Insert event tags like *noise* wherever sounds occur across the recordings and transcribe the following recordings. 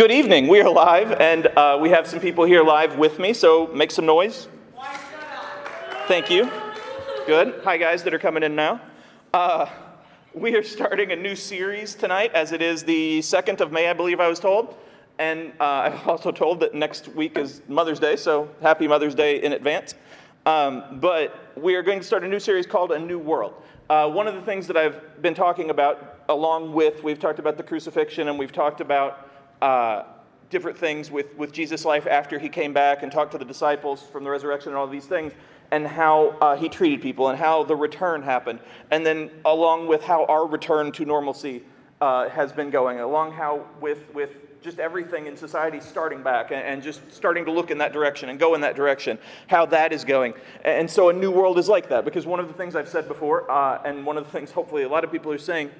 Good evening. We are live, and uh, we have some people here live with me, so make some noise. Thank you. Good. Hi, guys that are coming in now. Uh, we are starting a new series tonight, as it is the 2nd of May, I believe I was told. And uh, *laughs* I'm also told that next week is Mother's Day, so happy Mother's Day in advance. Um, but we are going to start a new series called A New World. Uh, one of the things that I've been talking about, along with, we've talked about the crucifixion and we've talked about uh, different things with, with Jesus' life after he came back and talked to the disciples from the resurrection and all these things, and how uh, he treated people and how the return happened. And then, along with how our return to normalcy uh, has been going, along how with, with just everything in society starting back and, and, just starting to look in that direction and go in that direction, how that is going. And so, a new world is like that because one of the things I've said before, uh, and one of the things hopefully a lot of people are saying,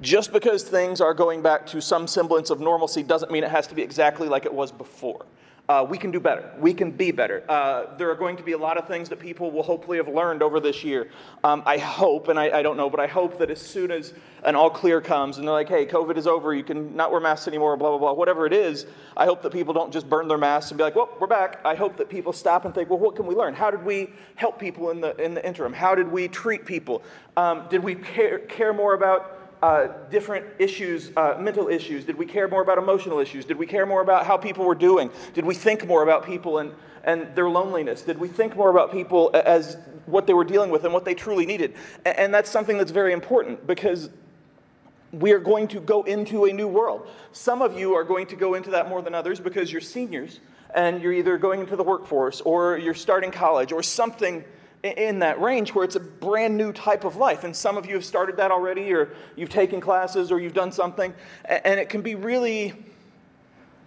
just because things are going back to some semblance of normalcy doesn't mean it has to be exactly like it was before. Uh, we can do better. We can be better. Uh, there are going to be a lot of things that people will hopefully have learned over this year. Um, I hope, and I, I, don't know, but I hope that as soon as an all clear comes and they're like, hey, COVID is over, you can not wear masks anymore, blah, blah, blah, whatever it is, I hope that people don't just burn their masks and be like, well, we're back. I hope that people stop and think, well, what can we learn? How did we help people in the, in the interim? How did we treat people? Um, did we care, care more about uh, different issues, uh, mental issues? Did we care more about emotional issues? Did we care more about how people were doing? Did we think more about people and, and their loneliness? Did we think more about people as what they were dealing with and what they truly needed? And, and that's something that's very important because we are going to go into a new world. Some of you are going to go into that more than others because you're seniors and you're either going into the workforce or you're starting college or something in that range where it's a brand new type of life. And some of you have started that already, or you've taken classes, or you've done something. And it can be really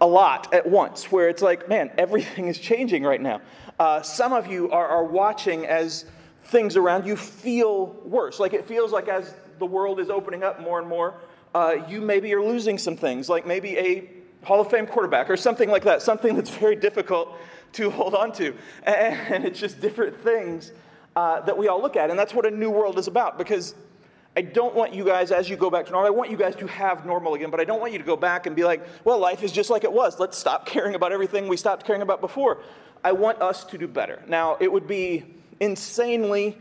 a lot at once, where it's like, man, everything is changing right now. Uh, some of you are, are watching as things around you feel worse. Like it feels like as the world is opening up more and more, uh, you maybe are losing some things, like maybe a Hall of Fame quarterback or something like that, something that's very difficult to hold on to. And it's just different things uh, that we all look at. And that's what a new world is about because I don't want you guys, as you go back to normal, I want you guys to have normal again, but I don't want you to go back and be like, well, life is just like it was. Let's stop caring about everything we stopped caring about before. I want us to do better. Now, it would be insanely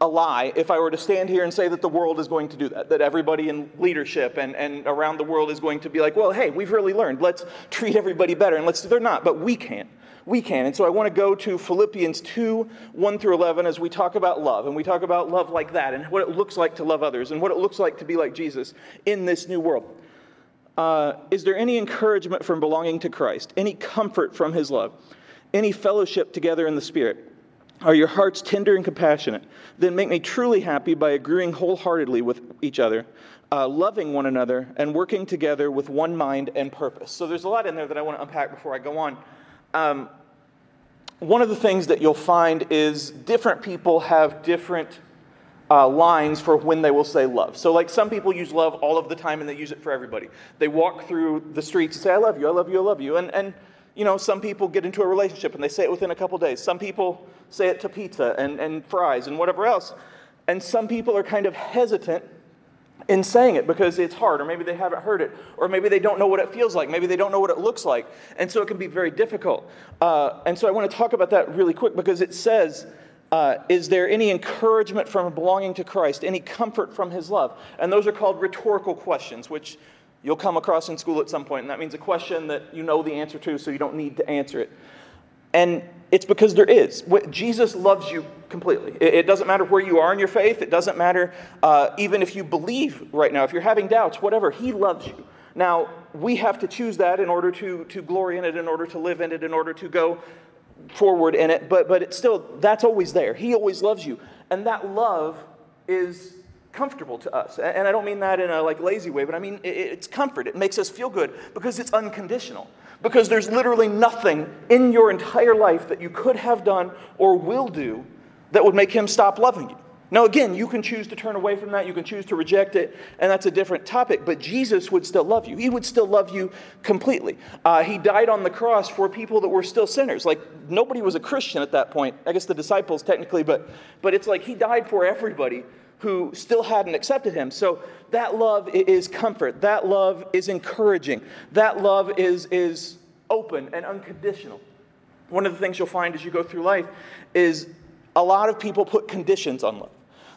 a lie if I were to stand here and say that the world is going to do that, that everybody in leadership and, and around the world is going to be like, well, hey, we've really learned. Let's treat everybody better. And let's, do. they're not, but we can we can. And so I want to go to Philippians 2 1 through 11 as we talk about love. And we talk about love like that and what it looks like to love others and what it looks like to be like Jesus in this new world. Uh, is there any encouragement from belonging to Christ? Any comfort from his love? Any fellowship together in the Spirit? Are your hearts tender and compassionate? Then make me truly happy by agreeing wholeheartedly with each other, uh, loving one another, and working together with one mind and purpose. So there's a lot in there that I want to unpack before I go on. Um, one of the things that you'll find is different people have different uh, lines for when they will say love. So, like some people use love all of the time and they use it for everybody. They walk through the streets and say, I love you, I love you, I love you. And, and you know, some people get into a relationship and they say it within a couple days. Some people say it to pizza and, and fries and whatever else. And some people are kind of hesitant in saying it because it's hard, or maybe they haven't heard it, or maybe they don't know what it feels like, maybe they don't know what it looks like. And so it can be very difficult. Uh, and so I want to talk about that really quick because it says, uh, Is there any encouragement from belonging to Christ, any comfort from his love? And those are called rhetorical questions, which you'll come across in school at some point. And that means a question that you know the answer to, so you don't need to answer it. And it's because there is. Jesus loves you completely. It doesn't matter where you are in your faith. It doesn't matter uh, even if you believe right now, if you're having doubts, whatever. He loves you. Now, we have to choose that in order to, to glory in it, in order to live in it, in order to go forward in it. But, but it's still, that's always there. He always loves you. And that love is comfortable to us. And I don't mean that in a like lazy way, but I mean it's comfort. It makes us feel good because it's unconditional. Because there's literally nothing in your entire life that you could have done or will do that would make him stop loving you. Now, again, you can choose to turn away from that, you can choose to reject it, and that's a different topic, but Jesus would still love you. He would still love you completely. Uh, he died on the cross for people that were still sinners. Like, nobody was a Christian at that point. I guess the disciples, technically, but, but it's like he died for everybody who still hadn't accepted him. So that love is comfort. That love is encouraging. That love is, is open and unconditional. One of the things you'll find as you go through life is a lot of people put conditions on love.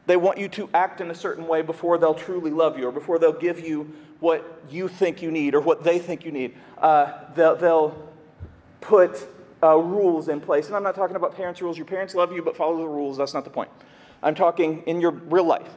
They want you to act in a certain way before they'll truly love you or before they'll give you what you think you need or what they think you need. Uh, they'll, they'll, put uh, rules in place. And I'm not talking about parents' rules. Your parents love you, but follow the rules. That's not the point. I'm talking in your real life.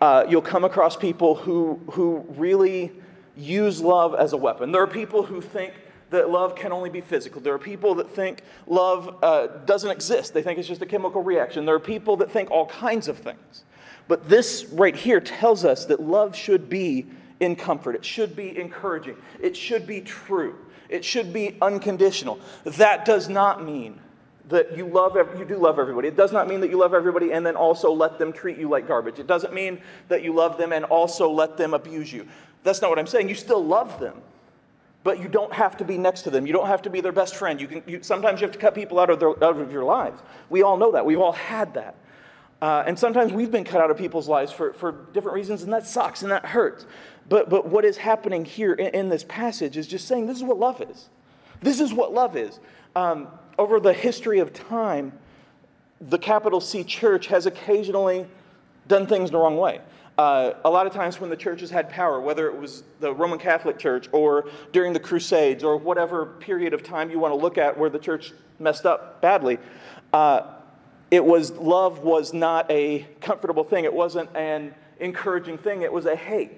Uh, you'll come across people who, who really use love as a weapon. There are people who think that love can only be physical. There are people that think love uh, doesn't exist. They think it's just a chemical reaction. There are people that think all kinds of things. But this right here tells us that love should be in comfort, it should be encouraging, it should be true, it should be unconditional. That does not mean that you love you do love everybody. It does not mean that you love everybody and then also let them treat you like garbage. It doesn't mean that you love them and also let them abuse you. That's not what I'm saying. You still love them but you don't have to be next to them. You don't have to be their best friend. You can, you, sometimes you have to cut people out of, their, out of your lives. We all know that. We've all had that. Uh, and sometimes we've been cut out of people's lives for, for different reasons, and that sucks and that hurts. But, but what is happening here in, in this passage is just saying this is what love is. This is what love is. Um, over the history of time, the capital C church has occasionally done things the wrong way. Uh, a lot of times when the churches had power, whether it was the Roman Catholic Church or during the Crusades or whatever period of time you want to look at where the church messed up badly, uh, it was love was not a comfortable thing. It wasn't an encouraging thing. It was a hey,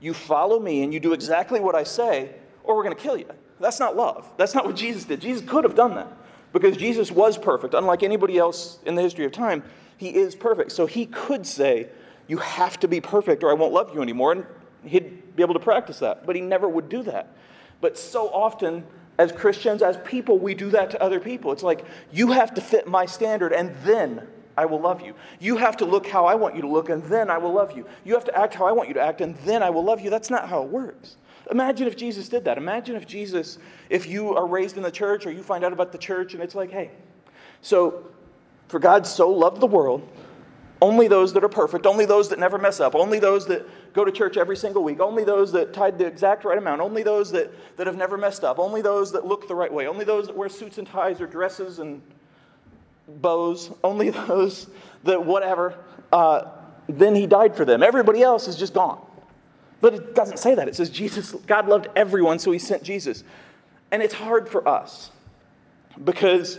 you follow me and you do exactly what I say, or we're going to kill you. That's not love. That's not what Jesus did. Jesus could have done that because Jesus was perfect. Unlike anybody else in the history of time, he is perfect. So he could say, you have to be perfect or I won't love you anymore. And he'd be able to practice that. But he never would do that. But so often, as Christians, as people, we do that to other people. It's like, you have to fit my standard and then I will love you. You have to look how I want you to look and then I will love you. You have to act how I want you to act and then I will love you. That's not how it works. Imagine if Jesus did that. Imagine if Jesus, if you are raised in the church or you find out about the church and it's like, hey, so for God so loved the world only those that are perfect, only those that never mess up, only those that go to church every single week, only those that tied the exact right amount, only those that, that have never messed up, only those that look the right way, only those that wear suits and ties or dresses and bows, only *laughs* those that whatever. Uh, then he died for them. Everybody else is just gone. But it doesn't say that. It says Jesus, God loved everyone, so he sent Jesus. And it's hard for us because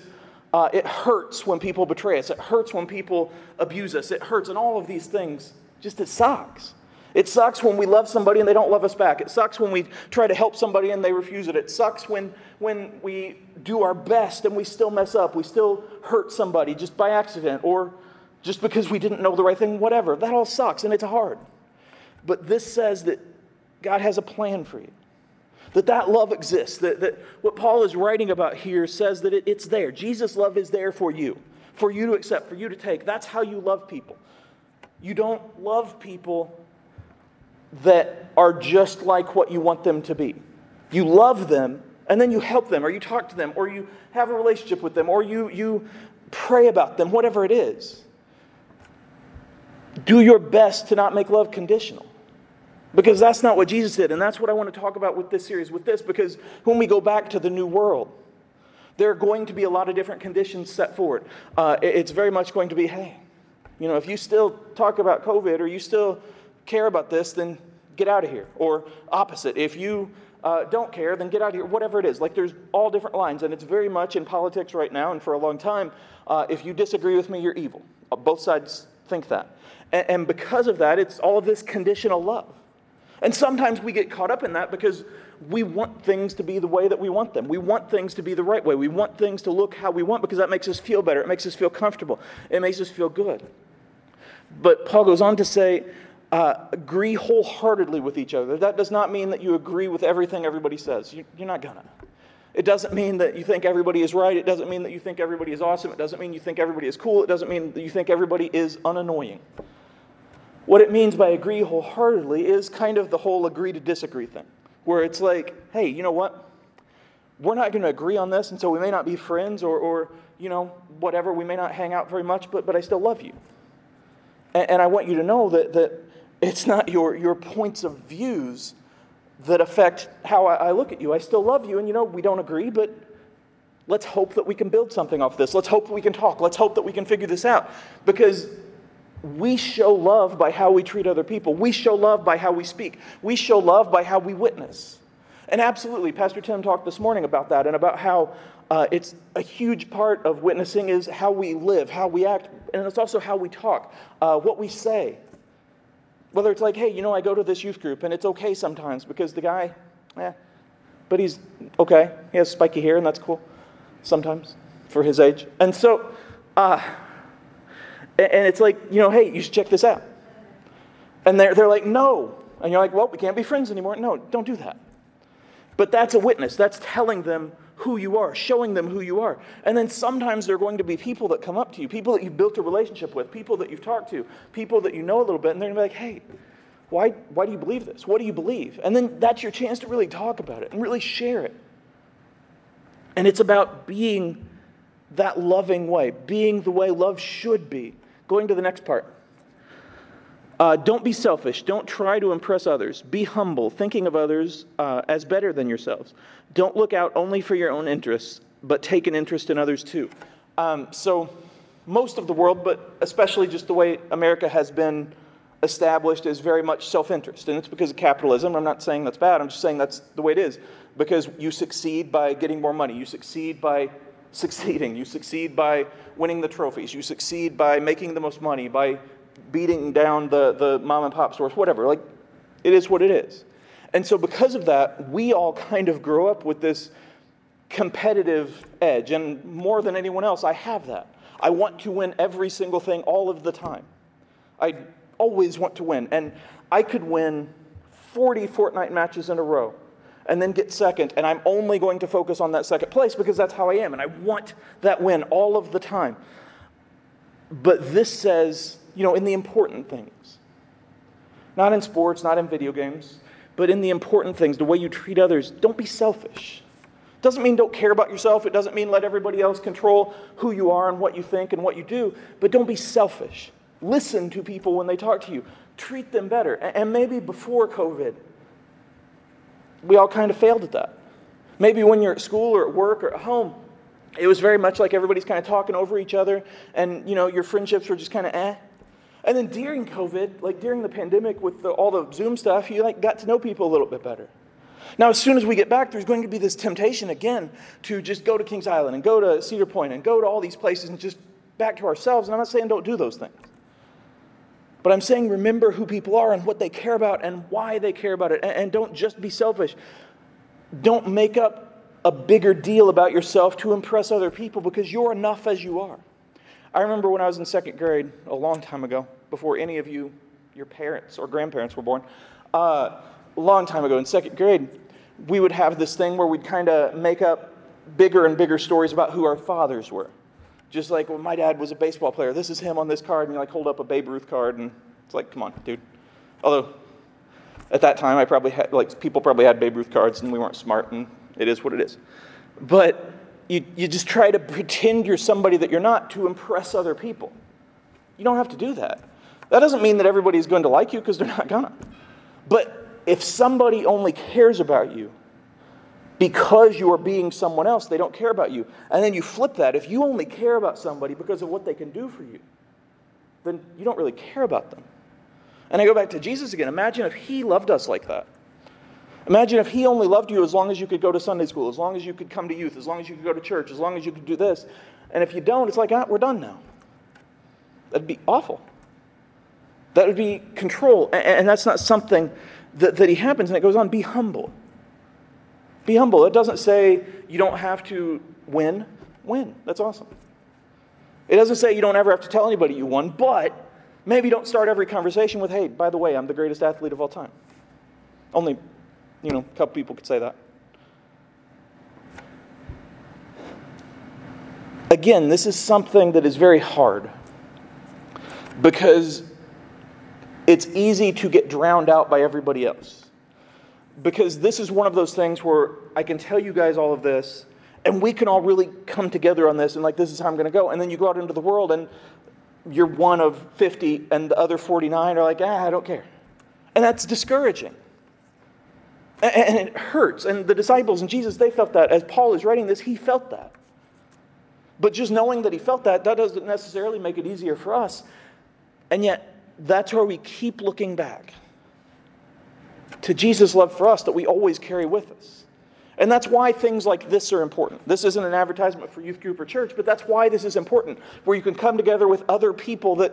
uh, it hurts when people betray us. It hurts when people abuse us. It hurts, and all of these things just it sucks. It sucks when we love somebody and they don't love us back. It sucks when we try to help somebody and they refuse it. It sucks when, when we do our best and we still mess up. We still hurt somebody just by accident or just because we didn't know the right thing, whatever. That all sucks and it's hard. But this says that God has a plan for you that that love exists, that, that what Paul is writing about here says that it, it's there. Jesus' love is there for you, for you to accept, for you to take. That's how you love people. You don't love people that are just like what you want them to be. You love them and then you help them, or you talk to them, or you have a relationship with them, or you, you pray about them, whatever it is. Do your best to not make love conditional. Because that's not what Jesus did. And that's what I want to talk about with this series, with this, because when we go back to the new world, there are going to be a lot of different conditions set forward. Uh, it's very much going to be hey, you know, if you still talk about COVID or you still care about this, then get out of here. Or opposite, if you uh, don't care, then get out of here. Whatever it is. Like there's all different lines. And it's very much in politics right now and for a long time. Uh, if you disagree with me, you're evil. Uh, both sides think that. And, and because of that, it's all of this conditional love. And sometimes we get caught up in that because we want things to be the way that we want them. We want things to be the right way. We want things to look how we want because that makes us feel better. It makes us feel comfortable. It makes us feel good. But Paul goes on to say, uh, agree wholeheartedly with each other. That does not mean that you agree with everything everybody says. You, you're not gonna. It doesn't mean that you think everybody is right. It doesn't mean that you think everybody is awesome. It doesn't mean you think everybody is cool. It doesn't mean that you think everybody is unannoying. What it means by agree wholeheartedly is kind of the whole agree to disagree thing, where it's like, hey, you know what? We're not going to agree on this, and so we may not be friends or, or, you know, whatever. We may not hang out very much, but, but I still love you. And, and I want you to know that, that it's not your, your points of views that affect how I, I look at you. I still love you, and you know, we don't agree, but let's hope that we can build something off this. Let's hope we can talk. Let's hope that we can figure this out. Because we show love by how we treat other people. We show love by how we speak. We show love by how we witness. And absolutely, Pastor Tim talked this morning about that and about how uh, it's a huge part of witnessing is how we live, how we act, and it's also how we talk, uh, what we say. Whether it's like, hey, you know, I go to this youth group and it's okay sometimes because the guy, eh, but he's okay. He has spiky hair and that's cool sometimes for his age. And so, uh, and it's like, you know, hey, you should check this out. And they're, they're like, no. And you're like, well, we can't be friends anymore. No, don't do that. But that's a witness. That's telling them who you are, showing them who you are. And then sometimes there are going to be people that come up to you, people that you've built a relationship with, people that you've talked to, people that you know a little bit, and they're going to be like, hey, why, why do you believe this? What do you believe? And then that's your chance to really talk about it and really share it. And it's about being that loving way, being the way love should be. Going to the next part. Uh, don't be selfish. Don't try to impress others. Be humble, thinking of others uh, as better than yourselves. Don't look out only for your own interests, but take an interest in others too. Um, so, most of the world, but especially just the way America has been established, is very much self interest. And it's because of capitalism. I'm not saying that's bad, I'm just saying that's the way it is. Because you succeed by getting more money, you succeed by succeeding. You succeed by winning the trophies. You succeed by making the most money, by beating down the, the mom and pop stores, whatever. Like, it is what it is. And so, because of that, we all kind of grow up with this competitive edge. And more than anyone else, I have that. I want to win every single thing all of the time. I always want to win. And I could win 40 Fortnite matches in a row and then get second, and I'm only going to focus on that second place because that's how I am, and I want that win all of the time. But this says, you know, in the important things, not in sports, not in video games, but in the important things, the way you treat others, don't be selfish. It Doesn't mean don't care about yourself. It doesn't mean let everybody else control who you are and what you think and what you do, but don't be selfish. Listen to people when they talk to you. Treat them better. And maybe before COVID, we all kind of failed at that. Maybe when you're at school or at work or at home, it was very much like everybody's kind of talking over each other, and you know your friendships were just kind of eh. And then during COVID, like during the pandemic with the, all the Zoom stuff, you like got to know people a little bit better. Now, as soon as we get back, there's going to be this temptation again to just go to Kings Island and go to Cedar Point and go to all these places and just back to ourselves. And I'm not saying don't do those things. But I'm saying remember who people are and what they care about and why they care about it. And, and don't just be selfish. Don't make up a bigger deal about yourself to impress other people because you're enough as you are. I remember when I was in second grade a long time ago, before any of you, your parents or grandparents were born, uh, a long time ago in second grade, we would have this thing where we'd kind of make up bigger and bigger stories about who our fathers were. Just like when my dad was a baseball player, this is him on this card, and you like hold up a Babe Ruth card, and it's like, come on, dude. Although at that time, I probably had like people probably had Babe Ruth cards, and we weren't smart, and it is what it is. But you, you just try to pretend you're somebody that you're not to impress other people. You don't have to do that. That doesn't mean that everybody's going to like you because they're not gonna. But if somebody only cares about you because you are being someone else, they don't care about you. And then you flip that. If you only care about somebody because of what they can do for you, then you don't really care about them. And I go back to Jesus again. Imagine if he loved us like that. Imagine if he only loved you as long as you could go to Sunday school, as long as you could come to youth, as long as you could go to church, as long as you could do this. And if you don't, it's like, ah, we're done now. That'd be awful. That would be control. And that's not something that, that he happens. And it goes on be humble. Be humble. It doesn't say you don't have to win. Win. That's awesome. It doesn't say you don't ever have to tell anybody you won, but maybe don't start every conversation with, hey, by the way, I'm the greatest athlete of all time. Only, you know, a couple people could say that. Again, this is something that is very hard because it's easy to get drowned out by everybody else because this is one of those things where I can tell you guys all of this, and we can all really come together on this, and like, this is how I'm going to go. And then you go out into the world, and you're one of 50 and the other 49 are like, ah, I don't care. And that's discouraging. And it hurts. And the disciples and Jesus, they felt that. As Paul is writing this, he felt that. But just knowing that he felt that, that doesn't necessarily make it easier for us. And yet, that's where we keep looking back to Jesus' love for us that we always carry with us. And that's why things like this are important. This isn't an advertisement for youth group or church, but that's why this is important, where you can come together with other people that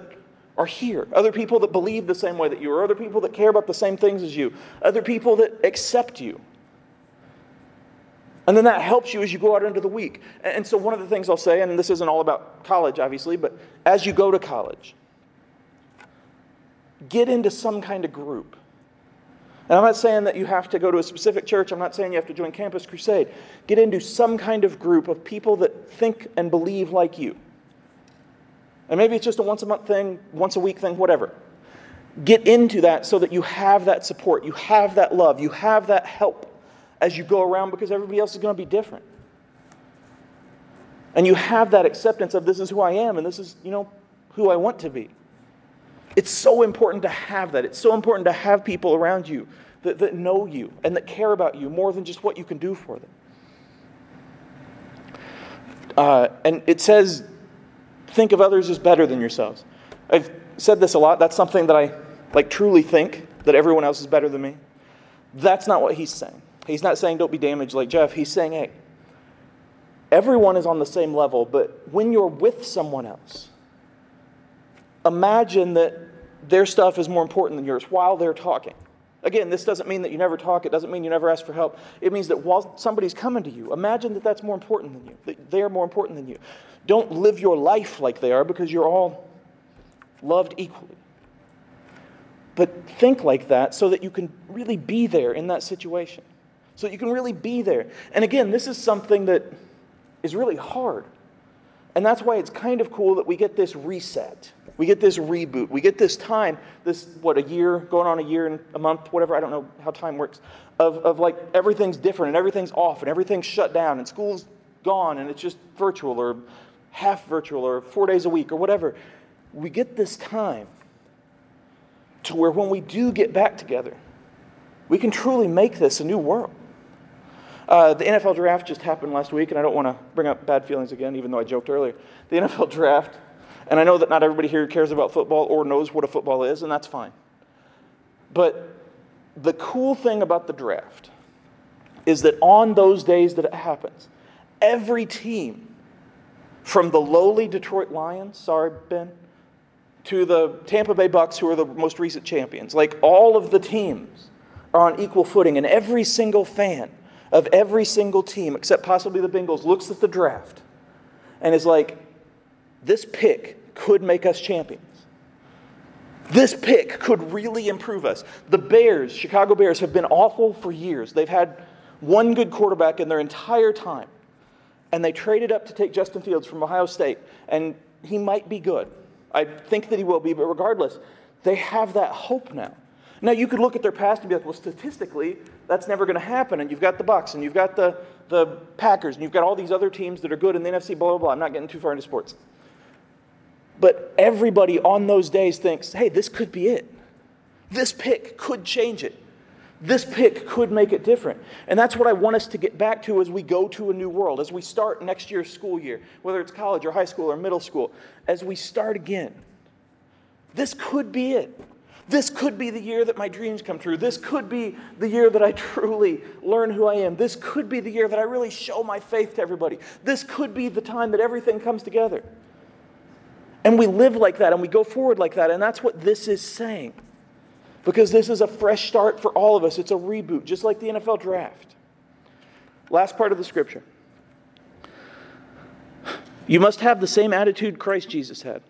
are here, other people that believe the same way that you, or other people that care about the same things as you, other people that accept you. And then that helps you as you go out into the week. And so, one of the things I'll say, and this isn't all about college, obviously, but as you go to college, get into some kind of group. And I'm not saying that you have to go to a specific church. I'm not saying you have to join Campus Crusade. Get into some kind of group of people that think and believe like you. And maybe it's just a once a month thing, once a week thing, whatever. Get into that so that you have that support, you have that love, you have that help as you go around because everybody else is going to be different. And you have that acceptance of this is who I am and this is, you know, who I want to be. It's so important to have that. It's so important to have people around you that, that know you and that care about you more than just what you can do for them. Uh, and it says, think of others as better than yourselves. I've said this a lot. That's something that I like truly think that everyone else is better than me. That's not what he's saying. He's not saying don't be damaged like Jeff. He's saying, hey, everyone is on the same level, but when you're with someone else, imagine that their stuff is more important than yours while they're talking. Again, this doesn't mean that you never talk. It doesn't mean you never ask for help. It means that while somebody's coming to you, imagine that that's more important than you, that they're more important than you. Don't live your life like they are because you're all loved equally. But think like that so that you can really be there in that situation. So that you can really be there. And again, this is something that is really hard. And that's why it's kind of cool that we get this reset. We get this reboot. We get this time, this, what, a year, going on a year and a month, whatever, I don't know how time works, of, of like everything's different and everything's off and everything's shut down and school's gone and it's just virtual or half virtual or four days a week or whatever. We get this time to where when we do get back together, we can truly make this a new world. Uh, the NFL draft just happened last week, and I don't want to bring up bad feelings again, even though I joked earlier. The NFL draft, and I know that not everybody here cares about football or knows what a football is, and that's fine. But the cool thing about the draft is that on those days that it happens, every team, from the lowly Detroit Lions, sorry, Ben, to the Tampa Bay Bucks, who are the most recent champions, like all of the teams are on equal footing, and every single fan of every single team, except possibly the Bengals, looks at the draft and is like, this pick could make us champions. This pick could really improve us. The Bears, Chicago Bears, have been awful for years. They've had one good quarterback in their entire time. And they traded up to take Justin Fields from Ohio State. And he might be good. I think that he will be, but regardless, they have that hope now. Now, you could look at their past and be like, well, statistically, that's never going to happen. And you've got the Bucks, and you've got the, the Packers, and you've got all these other teams that are good in the NFC, blah, blah, blah. I'm not getting too far into sports. But everybody on those days thinks, hey, this could be it. This pick could change it. This pick could make it different. And that's what I want us to get back to as we go to a new world, as we start next year's school year, whether it's college or high school or middle school, as we start again. This could be it. This could be the year that my dreams come true. This could be the year that I *laughs* truly learn who I am. This could be the year that I really show my faith to everybody. This could be the time that everything comes together. And we live like that and we go forward like that. And that's what this is saying. Because this is a fresh start for all of us. It's a reboot, just like the NFL draft. Last part of the scripture. You must have the same attitude Christ Jesus had.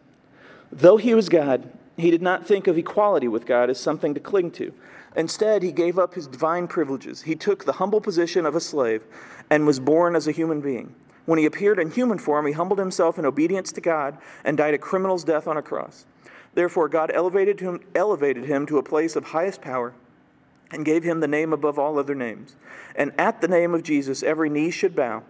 Though he was God, he did not think of equality with God as something to cling to. Instead, he gave up his divine privileges. He took the humble position of a slave and was born as a human being. When he appeared in human form, he humbled himself in obedience to God and died a criminal's death on a cross. Therefore, God elevated him, elevated him to a place of highest power and gave him the name above all other names. And at the name of Jesus, every knee should bow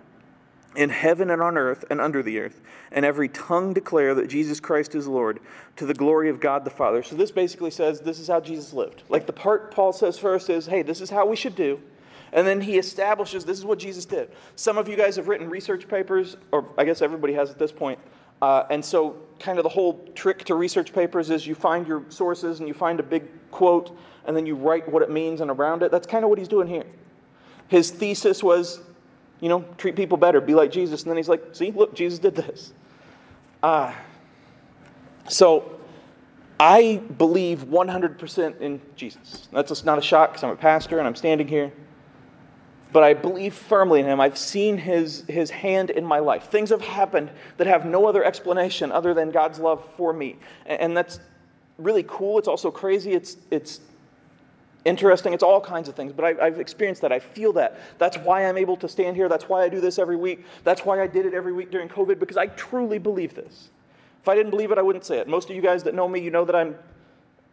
in heaven and on earth and under the earth, and every tongue declare that Jesus Christ is Lord to the glory of God the Father. So this basically says this is how Jesus lived. Like the part Paul says first is, hey, this is how we should do. And then he establishes this is what Jesus did. Some of you guys have written research papers, or I guess everybody has at this point. Uh, and so, kind of the whole trick to research papers is you find your sources and you find a big quote, and then you write what it means and around it. That's kind of what he's doing here. His thesis was you know, treat people better, be like Jesus. And then he's like, see, look, Jesus did this. Uh, so I believe 100% in Jesus. That's not a shock because I'm a pastor and I'm standing here. But I believe firmly in him. I've seen his, his hand in my life. Things have happened that have no other explanation other than God's love for me. And that's really cool. It's also crazy. It's, it's interesting. It's all kinds of things, but I, have experienced that. I feel that. That's why I'm able to stand here. That's why I do this every week. That's why I did it every week during COVID, because I truly believe this. If I didn't believe it, I wouldn't say it. Most of you guys that know me, you know that I'm,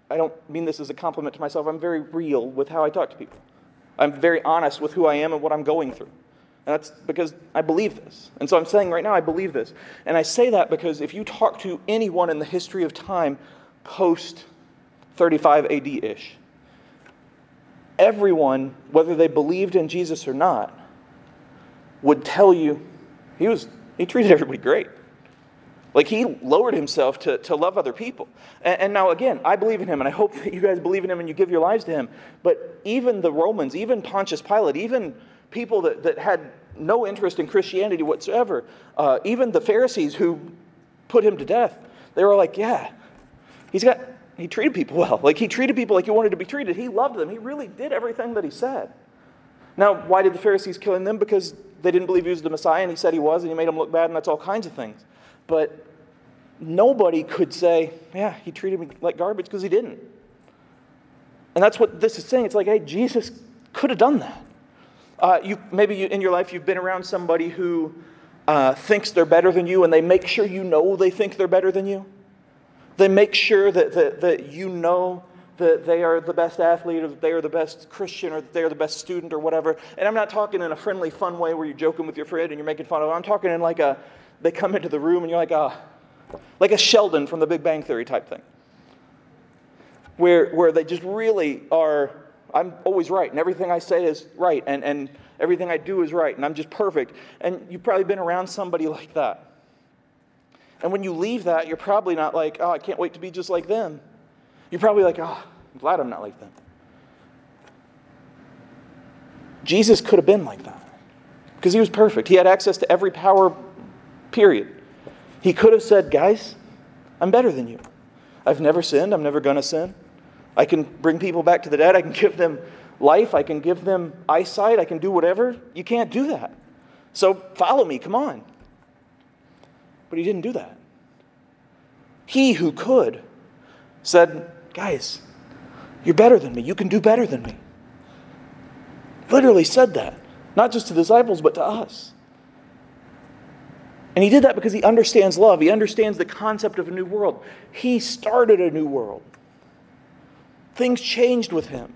I don't mean this as a compliment to myself, I'm very real with how I talk to people. I'm very honest with who I am and what I'm going through. And that's because I believe this. And so I'm saying right now, I believe this. And I say that because if you talk to anyone in the history of time post 35 AD ish, everyone, whether they believed in Jesus or not, would tell you he was he treated everybody great. Like he lowered himself to, to love other people. And, and, now, again, I believe in him, and I hope *laughs* that you guys believe in him and you give your lives to him. But even the Romans, even Pontius Pilate, even people that, that had no interest in Christianity whatsoever, uh, even the Pharisees who put him to death, they were like, yeah, he's got he treated people *laughs* well. Like he treated people like he wanted to be treated. He loved them. He really did everything that he said. Now, why did the Pharisees kill him? Because they didn't believe he was the Messiah and he said he was and he made them look bad and that's all kinds of things. But nobody could say, yeah, he treated me like garbage because he didn't. And that's what this is saying. It's like, hey, Jesus could have done that. Uh, you, maybe you, in your life you've been around somebody who uh, thinks they're better than you and they make sure you know they think they're better than you. They make sure that, that, that you know that they are the best athlete or that they are the best Christian or that they are the best student or whatever. And I'm not talking in a friendly, fun way where you're joking with your friend and you're making fun of them. I'm talking in like a, they come into the room and you're like a, like a Sheldon from the Big Bang Theory type thing. Where, where they just really are, I'm always right and everything I say is right and, and everything I do is right and I'm just perfect. And you've probably been around somebody like that. And when you leave that, you're probably not like, oh, I can't wait to be just like them. You're probably like, oh, I'm glad I'm not like them. Jesus could have been like that because he was perfect. He had access to every power, period. He could have said, guys, I'm better than you. I've never sinned. I'm never going to sin. I can bring people back to the dead. I can give them life. I can give them eyesight. I can do whatever. You can't do that. So follow me. Come on. But he didn't do that. He who could said, Guys, you're better than me. You can do better than me. Literally said that, not just to disciples, but to us. And he did that because he understands love. He understands the concept of a new world. He started a new world. Things changed with him.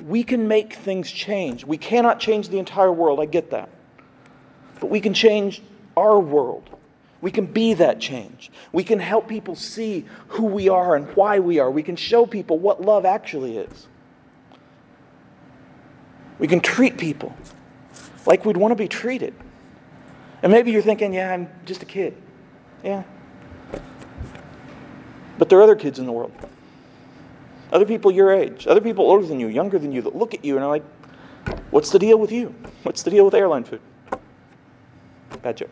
We can make things change. We cannot change the entire world, I get that. But we can change our world. We can be that change. We can help people see who we are and why we are. We can show people what love actually is. We can treat people like we'd want to be treated. And maybe you're thinking, yeah, I'm just a kid. Yeah. But there are other kids in the world. Other people your age, other people older than you, younger than you, that look at you and are like, what's the deal with you? What's the deal with airline food? Bad joke.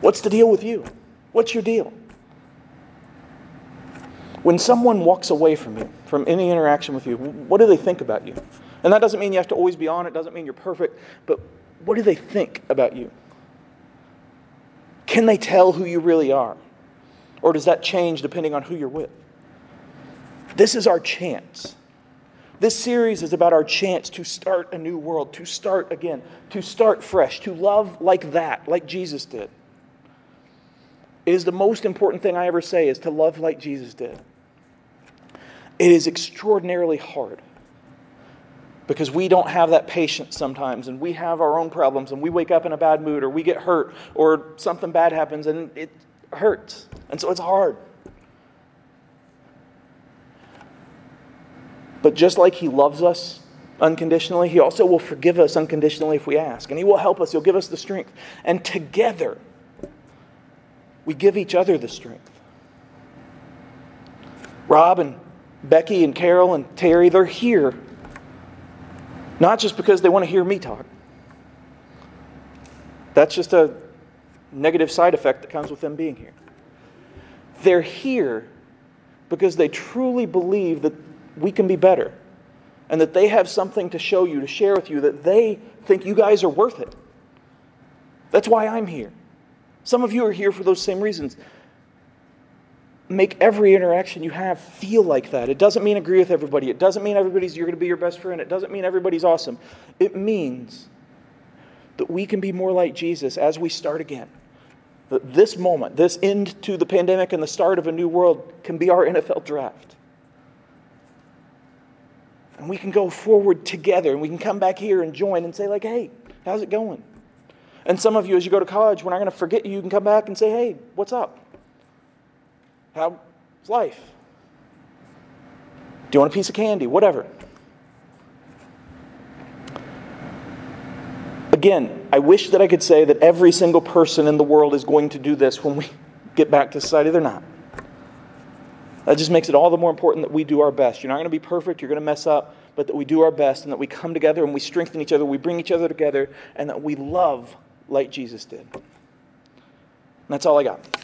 What's the deal with you? What's your deal? When someone walks away from you, from any interaction with you, what do they think about you? And that doesn't mean you have to always be on it, doesn't mean you're perfect, but what do they think about you? Can they tell who you really are? Or does that change depending on who you're with? This is our chance. This series is about our chance to start a new world, to start again, to start fresh, to love like that, like Jesus did. It is the most important thing I ever say is to love like Jesus did. It is extraordinarily hard because we don't have that patience sometimes and we have our own problems and we wake up in a bad mood or we get hurt or something bad happens and it hurts. And so it's hard. But just like He loves us unconditionally, He also will forgive us unconditionally if we ask. And He will help us, He'll give us the strength. And together, we give each other the strength. Rob and Becky and Carol and Terry, they're here not just because they want to hear me talk. That's just a negative side effect that comes with them being here. They're here because they truly believe that we can be better and that they have something to show you, to share with you, that they think you guys are worth it. That's why I'm here. Some of you are here for those same reasons. Make every interaction you have feel like that. It doesn't mean agree with everybody. It doesn't mean everybody's you're going to be your best friend. It doesn't mean everybody's awesome. It means that we can be more like Jesus as we start again. That this moment, this end to the pandemic and the start of a new world can be our NFL draft. And we can go forward together and we can come back here and join and say, like, hey, how's it going? And some of you, as you go to college, we're not going to forget you. You can come back and say, hey, what's up? How's life? Do you want a piece of candy? Whatever. Again, I wish that I could say that every single person in the world is going to do this when we *laughs* get back to society. They're not. That just makes it all the more important that we do our best. You're not going to be perfect, you're going to mess up, but that we do our best and that we come together and we strengthen each other, we bring each other together, and that we love like Jesus did. And that's all I got.